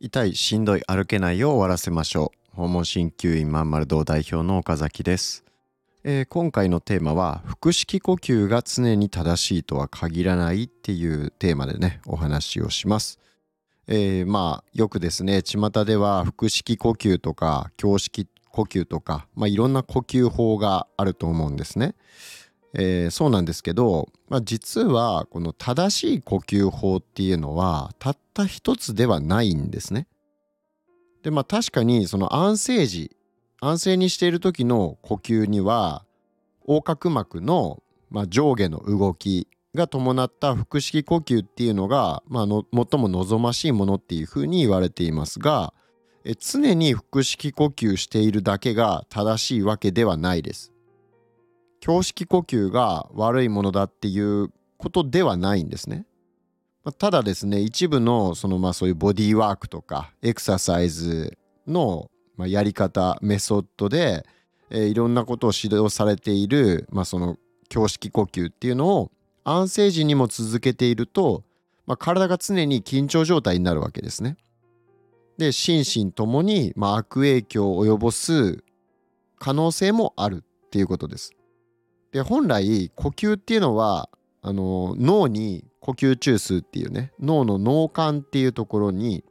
痛いしんどい歩けないを終わらせましょう。訪問鍼灸院まんまる堂代表の岡崎です、えー今回のテーマは腹式呼吸が常に正しいとは限らないっていうテーマでねお話をします。えーまあよくですね巷では腹式呼吸とか胸式呼吸とか、まあ、いろんな呼吸法があると思うんですね。えーそうなんですけど、まあ、実はこの正しい呼吸法っていうのはたった一つではないんですね。でまあ確かにその安静時安静にしている時の呼吸には横隔膜の、まあ、上下の動きが伴った腹式呼吸っていうのが、まあ、の最も望ましいものっていうふうに言われていますがえ常に腹式呼吸しているだけが正しいわけではないです。胸式呼吸が悪いものだっていうことではないんですね。まあただですね一部のそのまあそういうボディーワークとかエクササイズのまあやり方メソッドで、えーいろんなことを指導されている、まあ、その胸式呼吸っていうのを安静時にも続けていると、まあ、体が常に緊張状態になるわけですね。で心身ともに、まあ、悪影響を及ぼす可能性もあるっていうことです。で本来呼吸っていうのはあの脳に呼吸中枢っていうね脳の脳幹っていうところに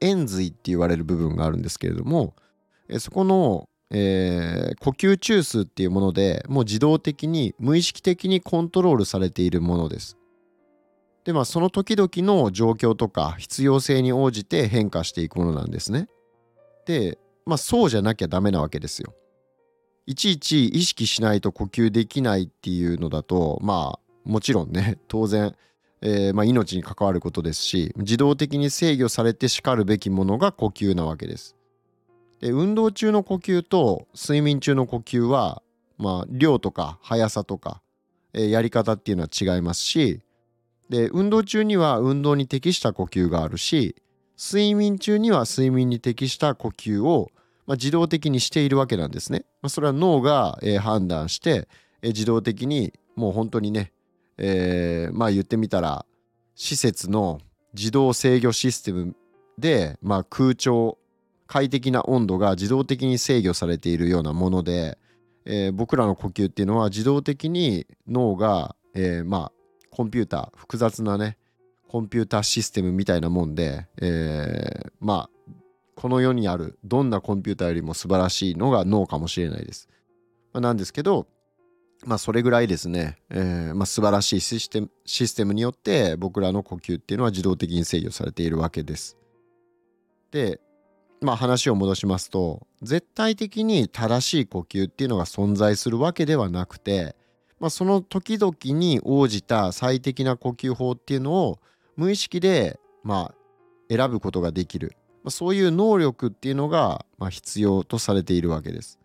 円髄って言われる部分があるんですけれどもえそこの、えー呼吸中枢っていうものでもう自動的に無意識的にコントロールされているものです。でまあその時々の状況とか必要性に応じて変化していくものなんですね。でまあそうじゃなきゃダメなわけですよ。いちいち意識しないと呼吸できないっていうのだとまあもちろんね 当然、えーまあ、命に関わることですし自動的に制御されてしかるべきものが呼吸なわけです。で運動中の呼吸と睡眠中の呼吸はまあ量とか速さとか、えーやり方っていうのは違いますしで運動中には運動に適した呼吸があるし睡眠中には睡眠に適した呼吸を、まあ、自動的にしているわけなんですね。まあ、それは脳が、えー判断して、えー自動的にもう本当にね、えーまあ言ってみたら施設の自動制御システムで、まあ、空調快適な温度が自動的に制御されているようなもので、えー僕らの呼吸っていうのは自動的に脳が、えーまあコンピューター複雑なねコンピューターシステムみたいなもんで、えーまあこの世にあるどんなコンピューターよりも素晴らしいのが脳かもしれないです。まあなんですけどまあそれぐらいですね、えーまあ、素晴らしいシステムシステムによって僕らの呼吸っていうのは自動的に制御されているわけです。でまあ話を戻しますと絶対的に正しい呼吸っていうのが存在するわけではなくて、まあ、その時々に応じた最適な呼吸法っていうのを無意識でまあ選ぶことができる、まあ、そういう能力っていうのがまあ必要とされているわけです。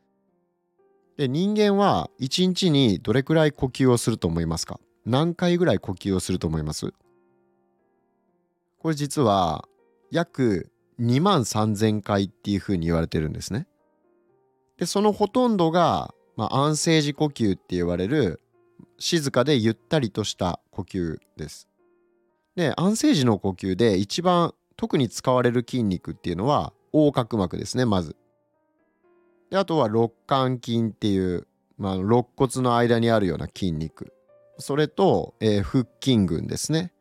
で人間は1日にどれくらい呼吸をすると思いますか？何回ぐらい呼吸をすると思います？これ実は約2万3000回っていうふうに言われてるんですね。でそのほとんどが、まあ、安静時呼吸って言われる静かでゆったりとした呼吸です。で安静時の呼吸で一番特に使われる筋肉っていうのは横隔膜ですねまず。であとは肋間筋っていう、まあ、肋骨の間にあるような筋肉。それと、えー腹筋群ですね、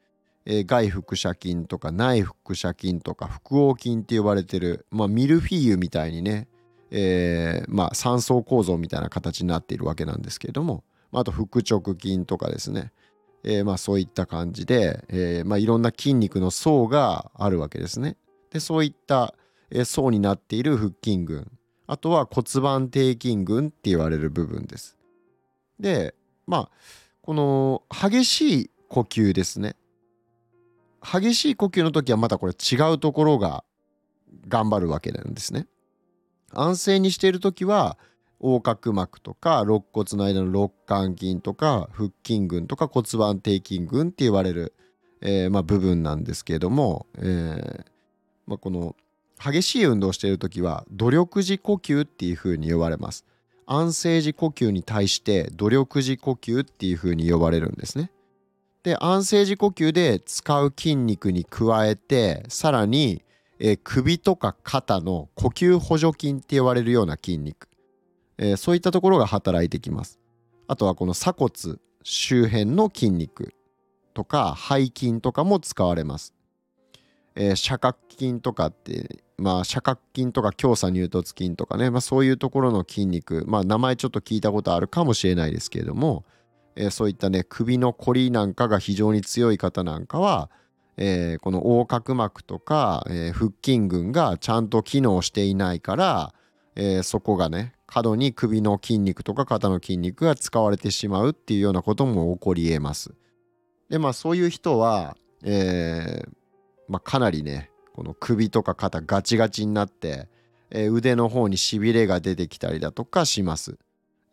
えー外腹斜筋とか内腹斜筋とか腹横筋って呼ばれてる、まあ、ミルフィーユみたいにね、えーまあ、三層構造みたいな形になっているわけなんですけれども、まあ、あと腹直筋とかですね、えーまあ、そういった感じで、えーまあ、いろんな筋肉の層があるわけですね。でそういった、え層になっている腹筋群あとは骨盤底筋群って言われる部分です。でまあこの激しい呼吸ですね激しい呼吸の時はまたこれ違うところが頑張るわけなんですね。安静にしている時は横隔膜とか肋骨の間の肋間筋とか腹筋群とか骨盤底筋群って言われる、えーまあ、部分なんですけれども、えーまあ、この激しい運動をしている時は努力時呼吸っていうふうに呼ばれます。安静時呼吸に対して努力時呼吸っていうふうに呼ばれるんですね。で安静時呼吸で使う筋肉に加えてさらに、えー、首とか肩の呼吸補助筋って言われるような筋肉、えー、そういったところが働いてきます。あとはこの鎖骨周辺の筋肉とか背筋とかも使われます、えー、斜角筋とかってまあ斜角筋とか強鎖乳突筋とかね、まあ、そういうところの筋肉まあ名前ちょっと聞いたことあるかもしれないですけれども、えー、そういったね首のこりなんかが非常に強い方なんかは、えー、この横隔膜とか、えー、腹筋群がちゃんと機能していないから、えそこがね過度に首の筋肉とか肩の筋肉が使われてしまうっていうようなことも起こりえます。でまあそういう人は、えまあ、かなりねこの首とか肩ガチガチになって、え腕の方にしびれが出てきたりだとかします。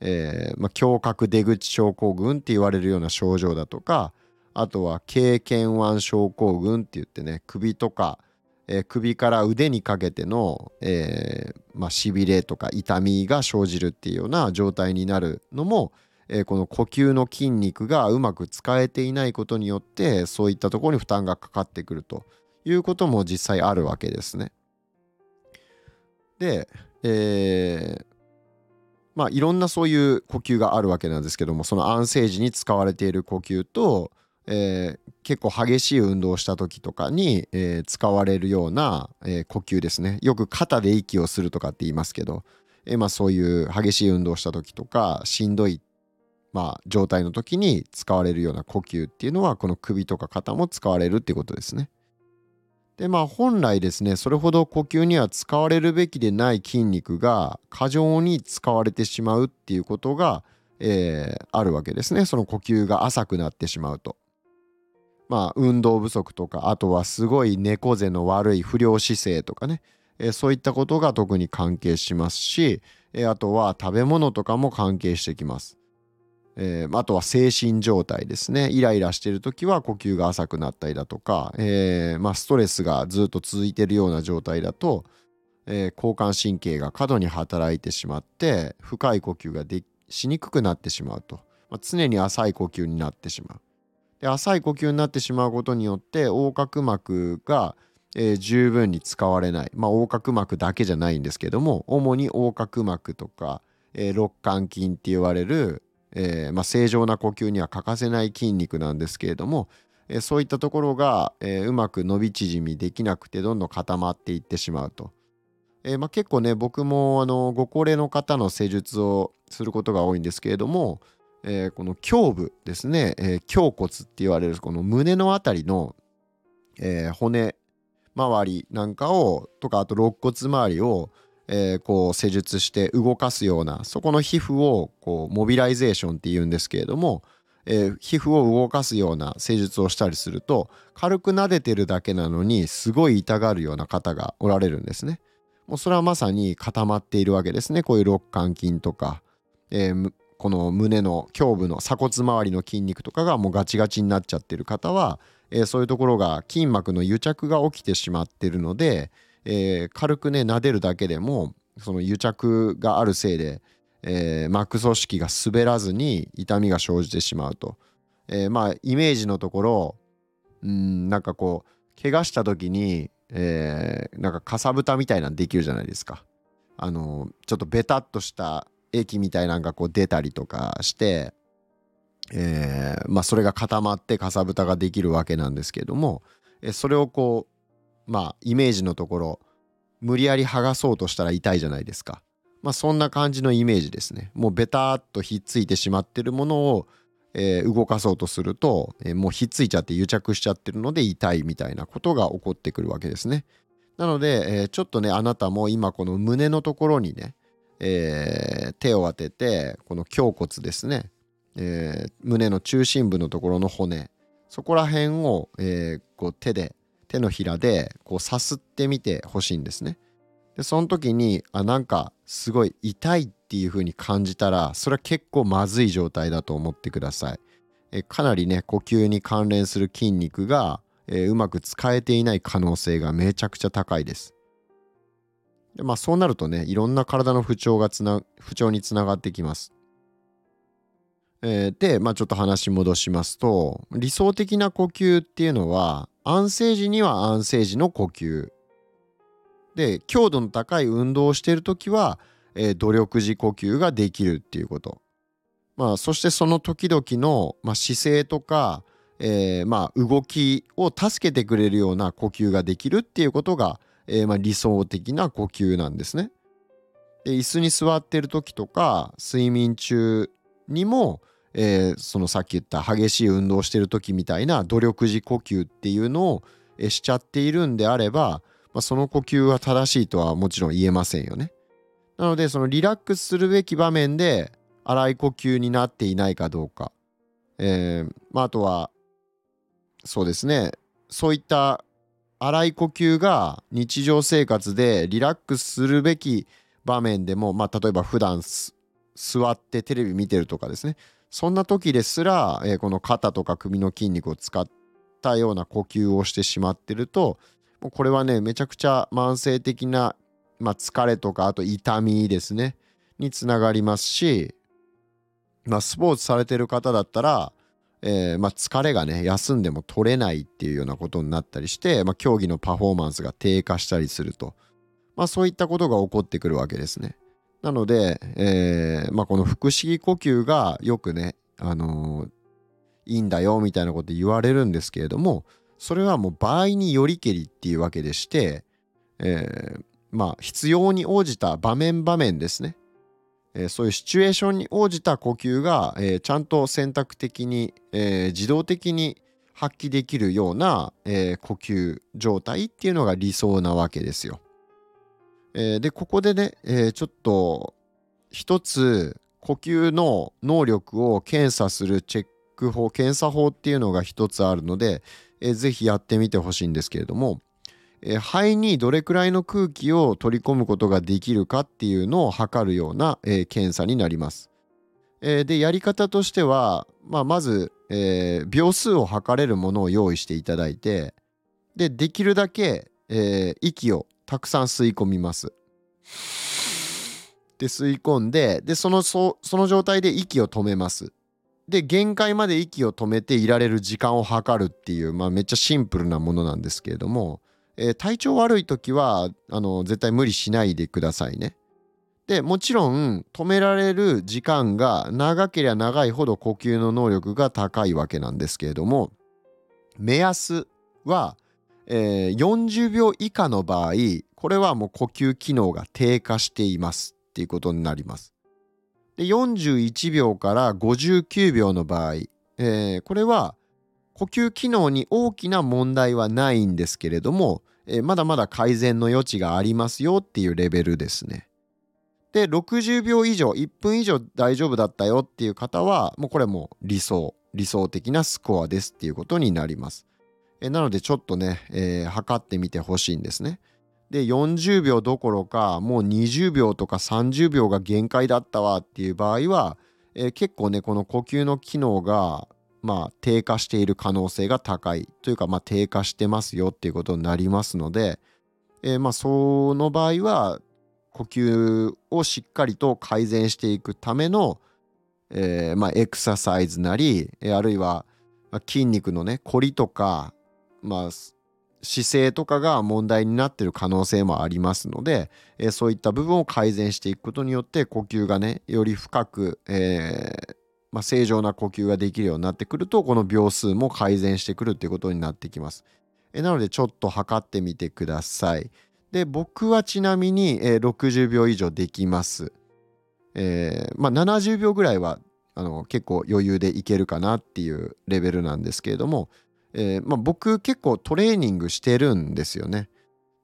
えーまあ、胸郭出口症候群って言われるような症状だとかあとは経験腕症候群って言ってね首とか、えー、首から腕にかけての、えーまあ、しびれとか痛みが生じるっていうような状態になるのも、えー、この呼吸の筋肉がうまく使えていないことによってそういったところに負担がかかってくるということも実際あるわけですね。で、えー、まあいろんなそういう呼吸があるわけなんですけどもその安静時に使われている呼吸と、えー、結構激しい運動をした時とかに、えー、使われるような、えー、呼吸ですねよく肩で息をするとかって言いますけど、えまあ、そういう激しい運動をした時とかしんどい、まあ、状態の時に使われるような呼吸っていうのはこの首とか肩も使われるっていうことですね。でまあ本来ですねそれほど呼吸には使われるべきでない筋肉が過剰に使われてしまうっていうことが、え、あるわけですねその呼吸が浅くなってしまうと。まあ運動不足とかあとはすごい猫背の悪い不良姿勢とかね、えー、そういったことが特に関係しますし、えー、あとは食べ物とかも関係してきます。えー、あとは精神状態ですね。イライラしてる時は呼吸が浅くなったりだとか、えー、まあ、ストレスがずっと続いてるような状態だと、えー、交感神経が過度に働いてしまって深い呼吸がでしにくくなってしまうと、まあ、常に浅い呼吸になってしまう。で浅い呼吸になってしまうことによって横隔膜が、えー、十分に使われない、まあ、横隔膜だけじゃないんですけども主に横隔膜とか、えー、肋間筋って言われるえー、まあ、正常な呼吸には欠かせない筋肉なんですけれども、え、そういったところが、え、うまく伸び縮みできなくてどんどん固まっていってしまうと。えまあ、結構ね僕もあのご高齢の方の施術をすることが多いんですけれども、えこの胸部ですね、え胸骨って言われるこの胸の辺りの、え骨周りなんかをとかあと肋骨周りをえー、こう施術して動かすようなそこの皮膚をこうモビライゼーションっていうんですけれども、えー、皮膚を動かすような施術をしたりすると軽く撫でてるだけなのにすごい痛がるような方がおられるんですね。もうそれはまさに固まっているわけですね。こういう肋間筋とか、えー、この胸の胸部の鎖骨周りの筋肉とかがもうガチガチになっちゃってる方は、えー、そういうところが筋膜の癒着が起きてしまってるので、えー、軽くね撫でるだけでもその癒着があるせいで、えー、膜組織が滑らずに痛みが生じてしまうと、えー、まあイメージのところうんなんかこう怪我した時に、えー、なんかかさぶたみたいなのできるじゃないですか。あのちょっとベタっとした液みたいなのがこう出たりとかして、えー、まあそれが固まってかさぶたができるわけなんですけども、えそれをこうまあイメージのところ無理やり剥がそうとしたら痛いじゃないですか。まあそんな感じのイメージですね。もうベターっとひっついてしまってるものを、えー、動かそうとすると、えー、もうひっついちゃって癒着しちゃってるので痛いみたいなことが起こってくるわけですね。なので、えー、ちょっとねあなたも今この胸のところにね、え手を当ててこの胸骨ですね、え胸の中心部のところの骨そこら辺を、えこう手で手のひらでこうさすってみてほしいんですね。でその時にあなんかすごい痛いっていう風に感じたらそれは結構まずい状態だと思ってください。えかなりね呼吸に関連する筋肉が、え、うまく使えていない可能性がめちゃくちゃ高いです。でまあそうなるとねいろんな体の不調がつな不調につながってきます。えー、でまあちょっと話戻しますと理想的な呼吸っていうのは安静時には安静時の呼吸で強度の高い運動をしている時は、えー、努力時呼吸ができるっていうこと。まあ、そしてその時々の、まあ、姿勢とか、えー、まあ動きを助けてくれるような呼吸ができるっていうことが、えー、まあ理想的な呼吸なんですね。で椅子に座ってる時とか睡眠中にも、えー、そのさっき言った激しい運動してる時みたいな努力時呼吸っていうのを、えしちゃっているんであれば、まあ、その呼吸は正しいとはもちろん言えませんよね。なのでそのリラックスするべき場面で荒い呼吸になっていないかどうか、えーまあ、あとはそうですねそういった荒い呼吸が日常生活でリラックスするべき場面でも、まあ、例えば普段座ってテレビ見てるとかですね。そんな時ですら、えー、この肩とか首の筋肉を使ったような呼吸をしてしまってるともうこれはねめちゃくちゃ慢性的な、まあ、疲れとかあと痛みですね。につながりますし、まあ、スポーツされてる方だったらえー、まあ、疲れがね休んでも取れないっていうようなことになったりして、まあ、競技のパフォーマンスが低下したりすると、まあ、そういったことが起こってくるわけですね。なので、えー、ま、この腹式呼吸がよくね、あのー、いいんだよみたいなこと言われるんですけれどもそれはもう場合によりけりっていうわけでして、え、まあ必要に応じた場面場面ですねえ、そういうシチュエーションに応じた呼吸が、え、ちゃんと選択的に、え、自動的に発揮できるような、え呼吸状態っていうのが理想なわけですよ。えでここでね、えちょっと一つ呼吸の能力を検査するチェック法検査法っていうのが一つあるので、えー、ぜひやってみてほしいんですけれども、え肺にどれくらいの空気を取り込むことができるかっていうのを測るような、え検査になります。えでやり方としては、まあ、まず、え、秒数を測れるものを用意していただいてでできるだけ、え、息をたくさん吸い込みます。で吸い込んででそのその状態で息を止めます。で限界まで息を止めていられる時間を測るっていう、まあ、めっちゃシンプルなものなんですけれどもえー、体調悪い時はあの絶対無理しないでくださいね。でもちろん止められる時間が長ければ長いほど呼吸の能力が高いわけなんですけれども目安は、えー、40秒以下の場合これはもう呼吸機能が低下していますっていうことになります。で41秒から59秒の場合、えー、これは呼吸機能に大きな問題はないんですけれども、え、まだまだ改善の余地がありますよっていうレベルですね。で60秒以上1分以上大丈夫だったよっていう方はもうこれも理想理想的なスコアですっていうことになります。え、なのでちょっとね、えー、測ってみてほしいんですね。で40秒どころかもう20秒とか30秒が限界だったわっていう場合は、えー、結構ねこの呼吸の機能がまあ、低下している可能性が高いというか、まあ、低下してますよっていうことになりますので、え、まあその場合は呼吸をしっかりと改善していくための、え、まあエクササイズなりえ、あるいは筋肉のね凝りとか、まあ、姿勢とかが問題になってる可能性もありますので、え、そういった部分を改善していくことによって呼吸がねより深く、えー、まあ、正常な呼吸ができるようになってくるとこの秒数も改善してくるっていうことになってきます。えなのでちょっと測ってみてください。で僕はちなみに、えー、60秒以上できます。えー、まあ、70秒ぐらいはあの結構余裕でいけるかなっていうレベルなんですけれども、えー、まあ、僕結構トレーニングしてるんですよね。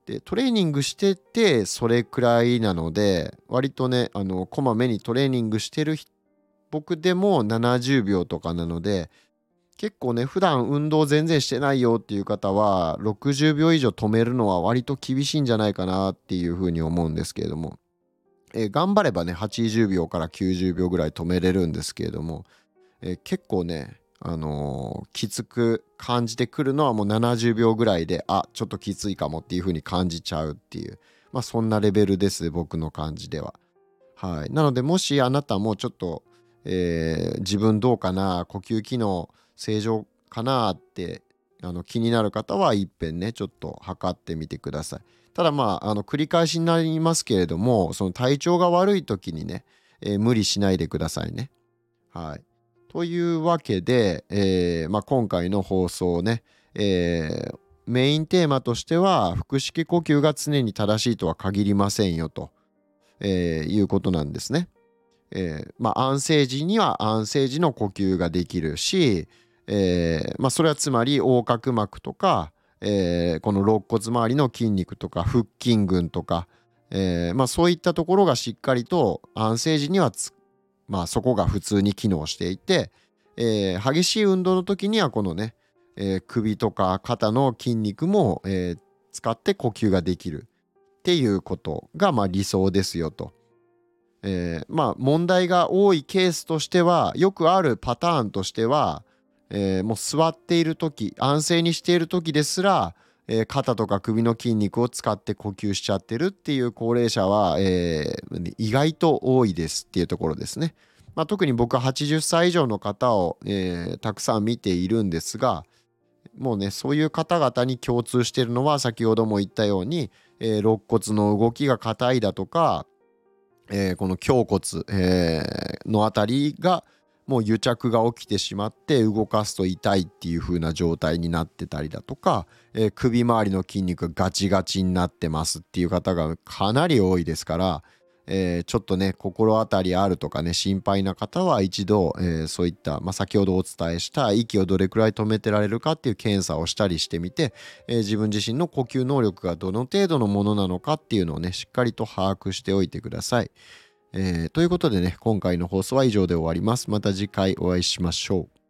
でトレーニングしててそれくらいなので割とねあのこまめにトレーニングしてる人僕でも70秒とかなので結構ね普段運動全然してないよっていう方は60秒以上止めるのは割と厳しいんじゃないかなっていうふうに思うんですけれども、えー、頑張ればね80秒から90秒ぐらい止めれるんですけれども、えー、結構ねあのー、きつく感じてくるのはもう70秒ぐらいであちょっときついかもっていうふうに感じちゃうっていうまあそんなレベルです僕の感じでは。はい、なのでもしあなたもちょっとえー、自分どうかな呼吸機能正常かなってあの気になる方はいっぺんねちょっと測ってみてください。ただまああの繰り返しになりますけれどもその体調が悪い時にね、えー、無理しないでくださいね。はい、というわけで、えーまあ、今回の放送ね、えー、メインテーマとしては腹式呼吸が常に正しいとは限りませんよと、え、いうことなんですね。えー、まあ安静時には安静時の呼吸ができるし、えー、まあそれはつまり横隔膜とか、えー、この肋骨周りの筋肉とか腹筋群とか、え、まあそういったところがしっかりと安静時にはまあそこが普通に機能していて、え、激しい運動の時にはこのね、え、首とか肩の筋肉も、え、使って呼吸ができるっていうことがま理想ですよと。えー、まあ問題が多いケースとしてはよくあるパターンとしては、えー、もう座っている時安静にしている時ですら、えー、肩とか首の筋肉を使って呼吸しちゃってるっていう高齢者は、えー、意外と多いですっていうところですね。まあ、特に僕は80歳以上の方を、えー、たくさん見ているんですがもうねそういう方々に共通しているのは先ほども言ったように、えー、肋骨の動きが硬いだとか、えー、この胸骨、えー、の辺りがもう癒着が起きてしまって動かすと痛いっていう風な状態になってたりだとか、えー、首周りの筋肉がガチガチになってますっていう方がかなり多いですから、えー、ちょっとね心当たりあるとかね心配な方は一度、えー、そういった、まあ、先ほどお伝えした息をどれくらい止めてられるかっていう検査をしたりしてみて、えー、自分自身の呼吸能力がどの程度のものなのかっていうのをねしっかりと把握しておいてください。え、ということでね今回の放送は以上で終わります。また次回お会いしましょう。